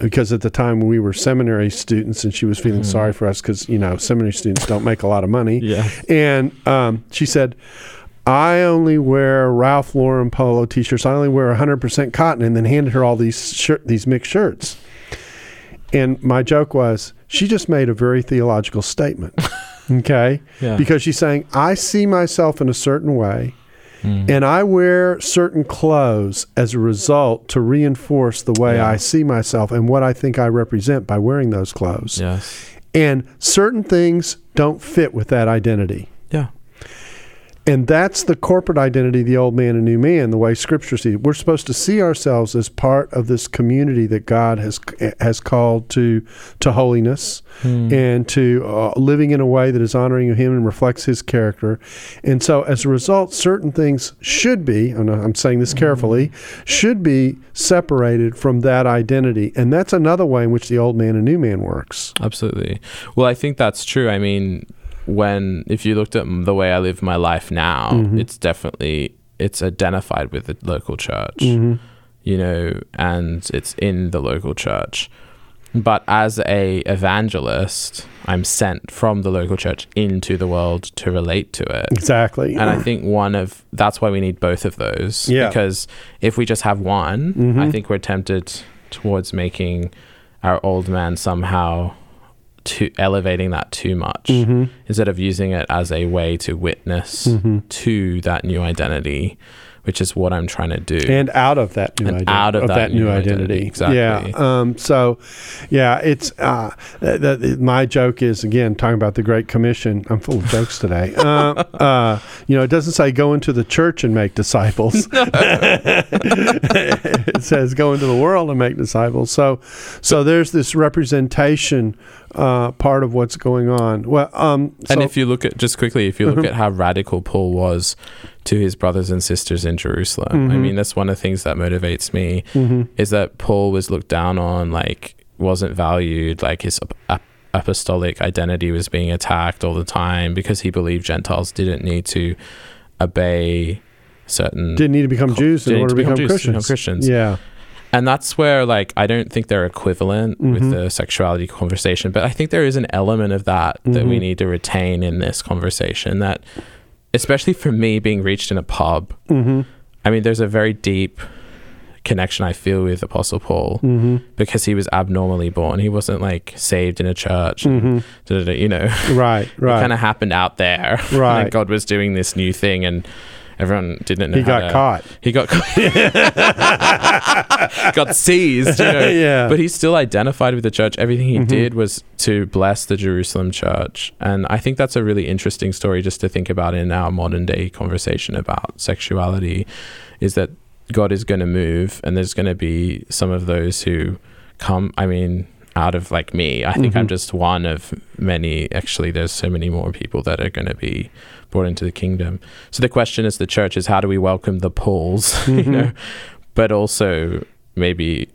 because at the time we were seminary students and she was feeling sorry for us because you know seminary students don't make a lot of money. Yeah. And um, she said, I only wear Ralph Lauren polo t-shirts. I only wear 100% cotton, and then handed her all these shirt, these mixed shirts. And my joke was, she just made a very theological statement. okay, Yeah. because she's saying, I see myself in a certain way. Hmm. And I wear certain clothes as a result to reinforce the way Yeah. I see myself and what I think I represent by wearing those clothes. Yes. And certain things don't fit with that identity. Yeah. And that's the corporate identity of the old man and new man, the way Scripture sees it. We're supposed to see ourselves as part of this community that God has has called to to holiness and to uh, living in a way that is honoring of Him and reflects His character. And so, as a result, certain things should be, and I'm saying this carefully, should be separated from that identity. And that's another way in which the old man and new man works. Absolutely. Well, I think that's true. I mean, when if you looked at the way I live my life now, Mm-hmm. it's definitely it's identified with the local church. Mm-hmm. You know, and it's in the local church. But as a evangelist, I'm sent from the local church into the world to relate to it. Exactly. And I think one of that's why we need both of those. Yeah. Because if we just have one, Mhm. I think we're tempted towards making our old man somehow to elevating that too much Mhm. instead of using it as a way to witness Mhm. to that new identity, which is what I'm trying to do. and out of that new And identity, out of that new new identity. identity, exactly. Yeah. Um, so, yeah, it's uh, th- th- my joke is again talking about the Great Commission. I'm full of jokes today. Uh, uh, you know, it doesn't say go into the church and make disciples. it says go into the world and make disciples. So, so there's this representation uh, part of what's going on. Well, um, and if you look at just quickly, if you look Mhm. at how radical Paul was to his brothers and sisters in Jerusalem, I Mhm. mean, that's one of the things that motivates me Mhm. is that Paul was looked down on, like wasn't valued, like his ap- ap- apostolic identity was being attacked all the time because he believed Gentiles didn't need to obey certain didn't need to become Co- Jews in order to become, Jews to become Christians. Christians. Yeah. And that's where like I don't think they're equivalent Mm-hmm. with the sexuality conversation, but I think there is an element of that that we Mhm. need to retain in this conversation that especially for me being reached in a pub. Mm-hmm. I mean, there's a very deep connection I feel with Apostle Paul Mm-hmm. because he was abnormally born. He wasn't like saved in a church, and Mm-hmm. you know. Right. It Right. kind of happened out there. Right. and God was doing this new thing, and everyone didn't know. he got to- caught. He got got seized. You know? Yeah. But he still identified with the church. Everything he Mhm. did was to bless the Jerusalem church, and I think that's a really interesting story just to think about in our modern day conversation about sexuality. Is that God is going to move, and there's going to be some of those who come. I mean. Out of like me, I think I'm Mhm. just one of many. Actually, there's so many more people that are going to be brought into the kingdom. So the question is, the church is how do we welcome the Pauls, Mhm. you know, but also maybe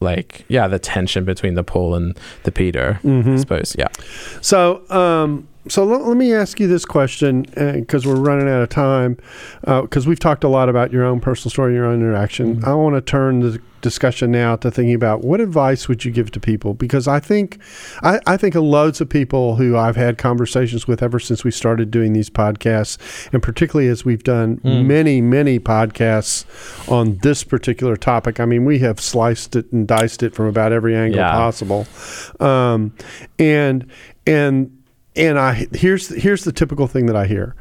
like yeah, the tension between the Paul and the Peter. I Mhm. suppose yeah. So, um, so let, let me ask you this question because we're running out of time. Because we've talked a lot about your own personal story, your own interaction. Mhm. I want to turn the discussion now to thinking about what advice would you give to people? Because I think, I, I think of loads of people who I've had conversations with ever since we started doing these podcasts, and particularly as we've done Mm. many, many podcasts on this particular topic. I mean, we have sliced it and diced it from about every angle Yeah. possible, um, and and and I here's here's the typical thing that I hear.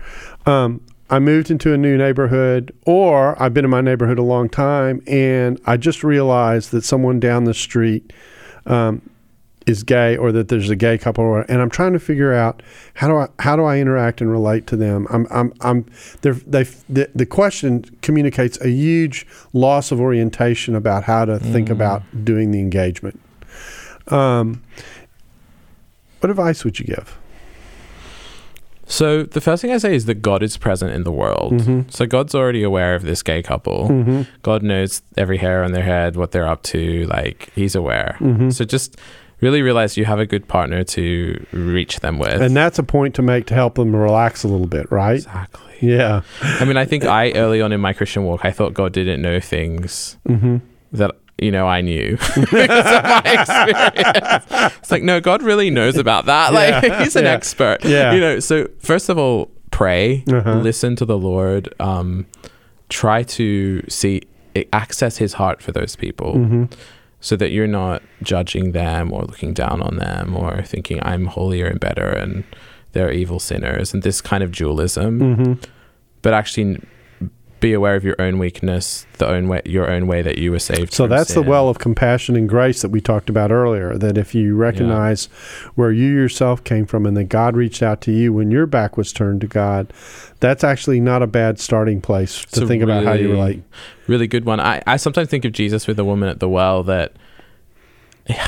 Um, I moved into a new neighborhood, or I've been in my neighborhood a long time, and I just realized that someone down the street um, is gay, or that there's a gay couple, or, and I'm trying to figure out how do I how do I interact and relate to them. I'm I'm I'm they're, the the question communicates a huge loss of orientation about how to think Mm. about doing the engagement. Um, what advice would you give? So the first thing I say is that God is present in the world. Mhm. So God's already aware of this gay couple. Mm-hmm. God knows every hair on their head, what they're up to. Like He's aware. Mhm. So just really realize you have a good partner to reach them with. And that's a point to make to help them relax a little bit, right? exactly. Yeah. I mean, I think I early on in my Christian walk, I thought God didn't know things Mm-hmm. that you know I knew because of my experience. It's like no, God really knows about that. Like Yeah. He's an Yeah. expert. Yeah. You know. So first of all, pray, Uh-huh. listen to the Lord, um, try to see access His heart for those people. Mm-hmm. So that you're not judging them or looking down on them or thinking I'm holier and better and they're evil sinners and this kind of dualism Mm-hmm. but actually be aware of your own weakness, the own way, your own way that you were saved. So that's the well of compassion and grace that we talked about earlier. That if you recognize where you yourself came from and that God reached out to you when your back was turned to God, that's actually not a bad starting place to It's a think about how you really- relate. really good one. I, I sometimes think of Jesus with the woman at the well that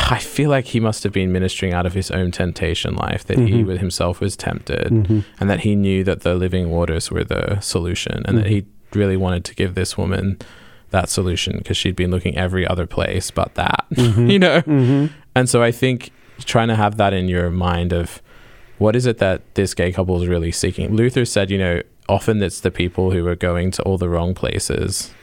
I feel like he must have been ministering out of his own temptation life, that he Mhm. with himself was tempted, Mm-hmm. and that he knew that the living waters were the solution, and that Mhm. he really wanted to give this woman that solution because she'd been looking every other place but that, Mhm. you know? Mm-hmm. And so I think trying to have that in your mind of what is it that this gay couple is really seeking. Luther said, you know, often it's the people who are going to all the wrong places,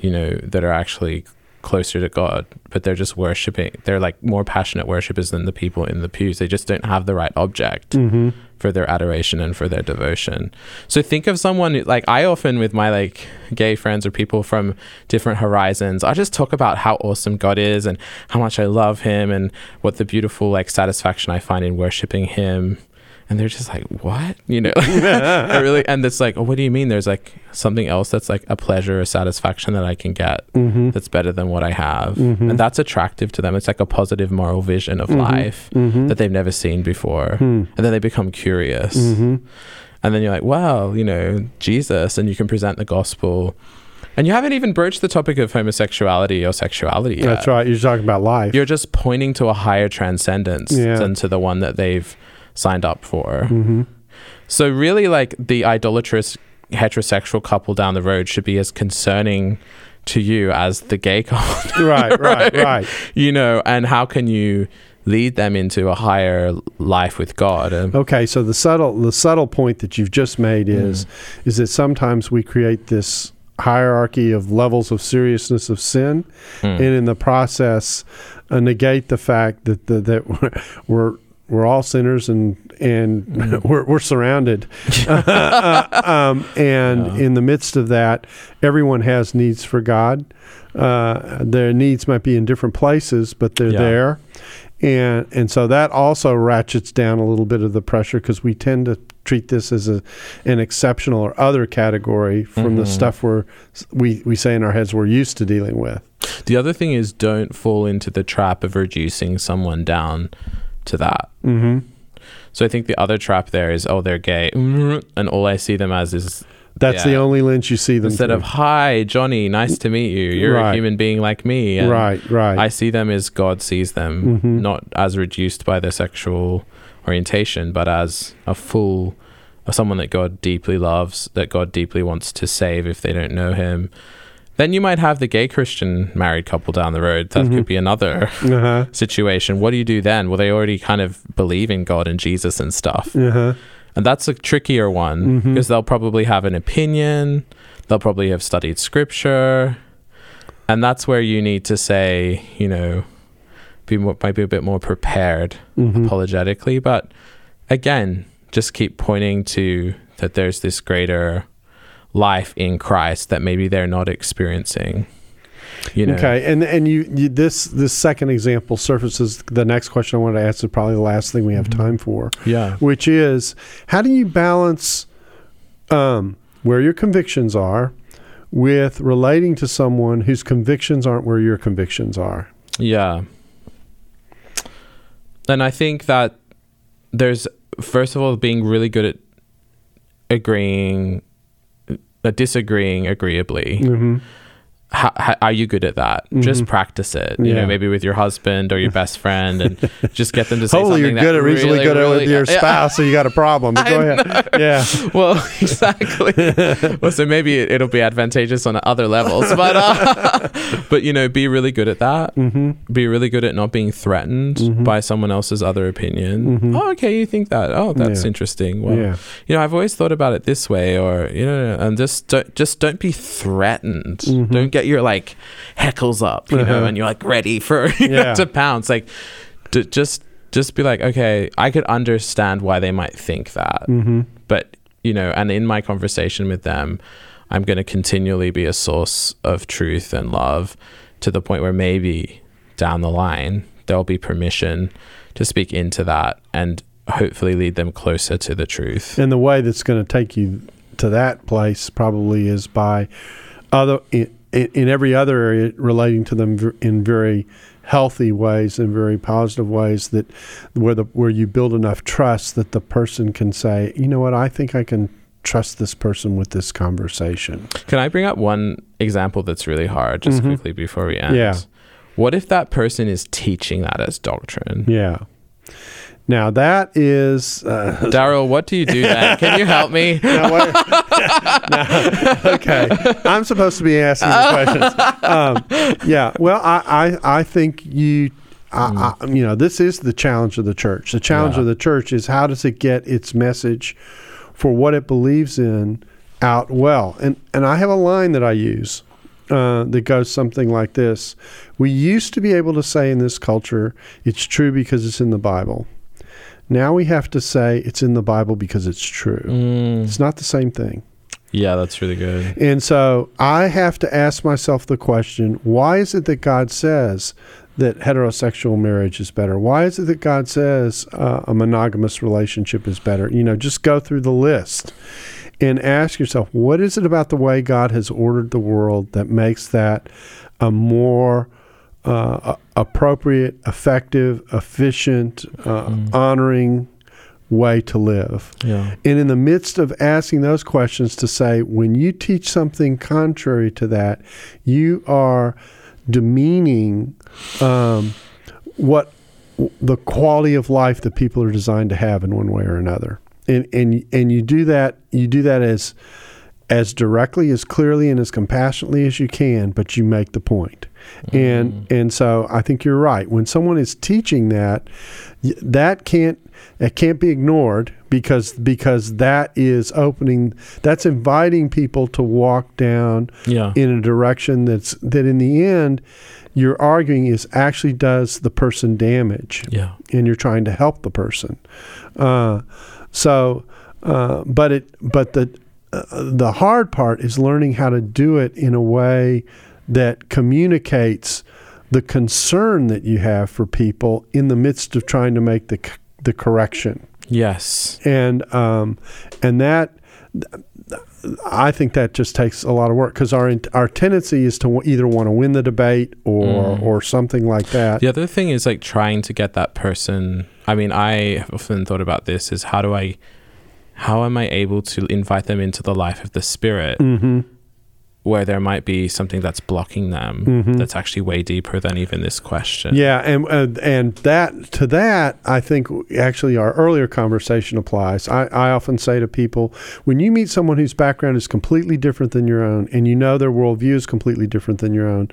you know, that are actually closer to God, but they're just worshiping. They're like more passionate worshipers than the people in the pews. They just don't have the right object Mm-hmm. for their adoration and for their devotion. So think of someone like I often with my like gay friends or people from different horizons, I just talk about how awesome God is and how much I love him and what the beautiful like satisfaction I find in worshiping him. And they're just like, "What?" You know. I really and it's like, "Oh, what do you mean there's like something else that's like a pleasure or satisfaction that I can get Mm-hmm. that's better than what I have?" Mhm. And that's attractive to them. It's like a positive moral vision of Mhm. life Mm-hmm. that they've never seen before Hmm. and then they become curious Mm-hmm. and then you're like well you know jesus and you can present the gospel and you haven't even broached the topic of homosexuality or sexuality yet. That's right. You're talking about life. you're just pointing to a higher transcendence Yeah. than to the one that they've signed up for. Mm-hmm. so really like the idolatrous heterosexual couple down the road should be as concerning to you as the gay couple. Right, right, right. you know and how can you lead them into a higher life with god? And Okay, so the subtle the subtle point that you've just made is is that sometimes we create this hierarchy of levels of seriousness of sin, and in the process, uh, negate the fact that the, that we're, we're we're all sinners and and we're, we're surrounded. Uh, um, and in the midst of that everyone has needs for god. Uh, their needs might be in different places but they're Yeah. there. And and so that also ratchets down a little bit of the pressure because we tend to treat this as a an exceptional or other category from the stuff we're we we say in our heads we're used to dealing with. The other thing is don't fall into the trap of reducing someone down to that. mm-hmm. So I think the other trap there is, oh, they're gay, and all I see them as is that's the only lens you see them instead of through. hi Johnny, nice to meet you. You're Right. a human being like me. And right right I see them as God sees them, Mhm. not as reduced by their sexual orientation, but as a full, someone that God deeply loves, that God deeply wants to save if they don't know Him. Then you might have the gay Christian married couple down the road. That could be another uh-huh situation. What do you do then? Well, they already kind of believe in God and Jesus and stuff. uh-huh And that's a trickier one Mhm. because they'll probably have an opinion. They'll probably have studied scripture. And that's where you need to say, you know, be more, might be a bit more prepared Mhm. apologetically. But again, just keep pointing to that there's this greater life in Christ that maybe they're not experiencing. You know, Okay, and and you, you this this second example surfaces the next question I wanted to ask is probably the last thing we have Mm-hmm. time for, yeah, which is how do you balance um, where your convictions are with relating to someone whose convictions aren't where your convictions are? Yeah. And I think that there's, first of all, being really good at agreeing, disagreeing agreeably. Mm-hmm. How, how, are you good at that? Just practice it. You Yeah. know, maybe with your husband or your best friend, and just get them to say Hopefully, something you're good at reasonably really, good at with your Yeah. spouse, so you got a problem. But go ahead. Yeah. Well, exactly. well, so maybe it, it'll be advantageous on other levels, but uh, but you know, be really good at that. Mm-hmm. Be really good at not being threatened by someone else's other opinion. Oh, okay, you think that? Oh, that's Yeah. interesting. Well, Yeah. you know, I've always thought about it this way, or you know, and just don't, just don't be threatened. Don't get your like heckles up, you Uh-huh. and you're like ready for know, Yeah. to pounce. Like, d- just just be like, okay, I could understand why they might think that Mm-hmm. but you know and in my conversation with them i'm going to continually be a source of truth and love to the point where maybe down the line there'll be permission to speak into that and hopefully lead them closer to the truth And the way that's going to take you to that place probably is by other in, every other area relating to them in very healthy ways and very positive ways that where the where you build enough trust that the person can say, you know what, I think I can trust this person with this conversation. can i bring up one example that's really hard just mm-hmm. quickly before we end Yeah. what if that person is teaching that as doctrine Yeah. Now that is uh, Darrell what do you do then can you help me Now, wait- Now, okay, I'm supposed to be asking the questions. Um, yeah, well, I, I, I think you, I, I, you know, this is the challenge of the church. The challenge Yeah. of the church is how does it get its message for what it believes in out well? And and I have a line that I use. Uh, that goes something like this: We used to be able to say in this culture, "It's true because it's in the Bible." Now we have to say it's in the Bible because it's true. Mm, It's not the same thing. yeah that's really good And so I have to ask myself the question why is it that God says that heterosexual marriage is better? Why is it that God says uh, a monogamous relationship is better? You know, just go through the list and ask yourself what is it about the way God has ordered the world that makes that a more uh, appropriate, effective, efficient, uh, honoring way to live? yeah And in the midst of asking those questions, to say, when you teach something contrary to that, you are demeaning um, what the quality of life that people are designed to have in one way or another. And and and you do that you do that as as directly, as clearly, and as compassionately as you can, but you make the point. And and so I think you're right. When someone is teaching that, that can't it can't be ignored because because that is opening that's inviting people to walk down Yeah. in a direction that's that in the end you're arguing is actually does the person damage Yeah. and you're trying to help the person. Uh, so, uh, but it, but the uh, the hard part is learning how to do it in a way that communicates the concern that you have for people in the midst of trying to make the the correction Yes. and um, and that I think that just takes a lot of work because our our tendency is to either want to win the debate or or something like that. The other thing is like trying to get that person. I mean, I have often thought about this: is how do I, how am I able to invite them into the life of the spirit, Mm-hmm. Where there might be something that's blocking them, Mhm. that's actually way deeper than even this question. Yeah, and uh, and that to that, I think actually our earlier conversation applies. I, I often say to people, when you meet someone whose background is completely different than your own, and you know their worldview is completely different than your own,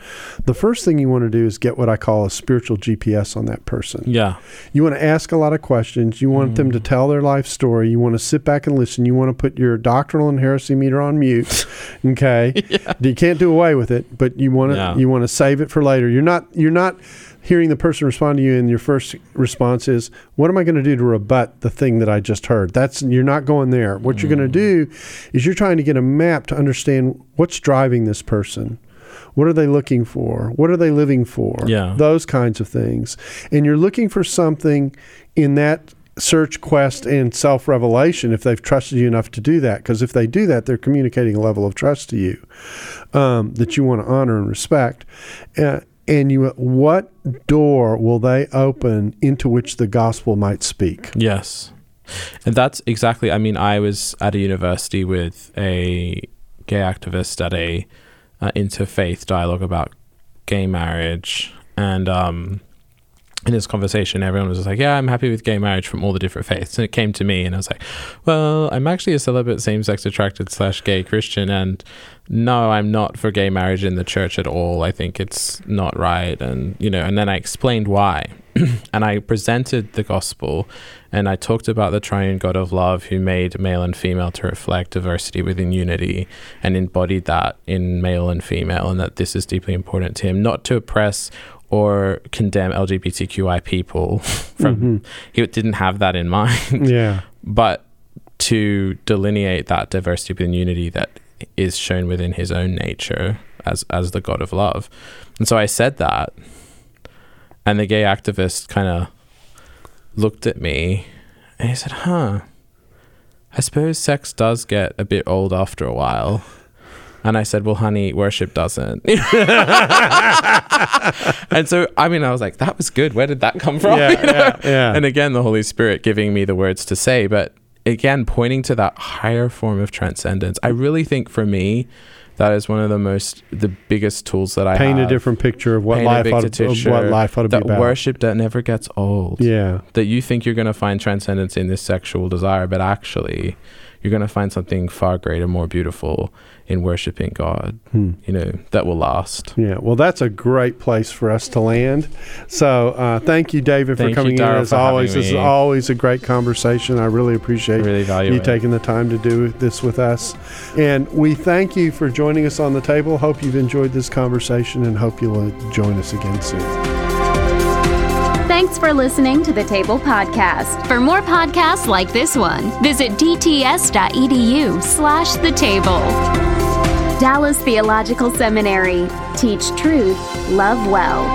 the first thing you want to do is get what I call a spiritual GPS on that person. Yeah. You want to ask a lot of questions. You want them to tell their life story. You want to sit back and listen. You want to put your doctrinal and heresy meter on mute. Okay, you can't do away with it, but you want to Yeah. you want to save it for later. You're not you're not hearing the person respond to you, and your first response is, "What am I going to do to rebut the thing that I just heard?" That's you're not going there. What you're going to mm. do is you're trying to get a map to understand what's driving this person. What are they looking for? What are they living for? Yeah. Those kinds of things. And you're looking for something in that search, quest, and self revelation if they've trusted you enough to do that. Because if they do that, they're communicating a level of trust to you um, that you want to honor and respect. Uh, and you, what door will they open into which the gospel might speak? Yes. And that's exactly, I mean, I was at a university with a gay activist at a uh, interfaith dialogue about gay marriage. And um, in this conversation, everyone was like, Yeah, I'm happy with gay marriage from all the different faiths. And it came to me, and I was like, Well, I'm actually a celibate, same sex attracted slash gay Christian. And no, I'm not for gay marriage in the church at all. I think it's not right. And, you know, and then I explained why. and I presented the gospel and I talked about the triune God of love who made male and female to reflect diversity within unity and embodied that in male and female, and that this is deeply important to him, not to oppress or condemn LGBTQI people from mm-hmm. he didn't have that in mind. Yeah. but to delineate that diversity within unity that is shown within his own nature as as the god of love. And so i said that and the gay activist kind of looked at me and he said huh i suppose sex does get a bit old after a while and I said, "Well, honey, worship doesn't." and so, I mean, I was like, "That was good. Where did that come from?" Yeah, You know? yeah, yeah. And again, the Holy Spirit giving me the words to say, but again, pointing to that higher form of transcendence. I really think for me, that is one of the most, the biggest tools that I Paint a different picture of what Paint life ought to, of picture what life ought to be that about. worship that never gets old. Yeah. That you think you're going to find transcendence in this sexual desire, but actually, you're going to find something far greater, more beautiful in worshiping God. Hmm. You know that will last. Yeah, well, that's a great place for us to land. So, uh, thank you, David, Thank for you, coming in. As always, this is always a great conversation. I really appreciate I really value you it. taking the time to do this with us. And we thank you for joining us on the table. Hope you've enjoyed this conversation and hope you'll uh, join us again soon. Thanks for listening to the Table Podcast. For more podcasts like this one, visit dts.edu slash the table. Dallas Theological Seminary. Teach truth, love well.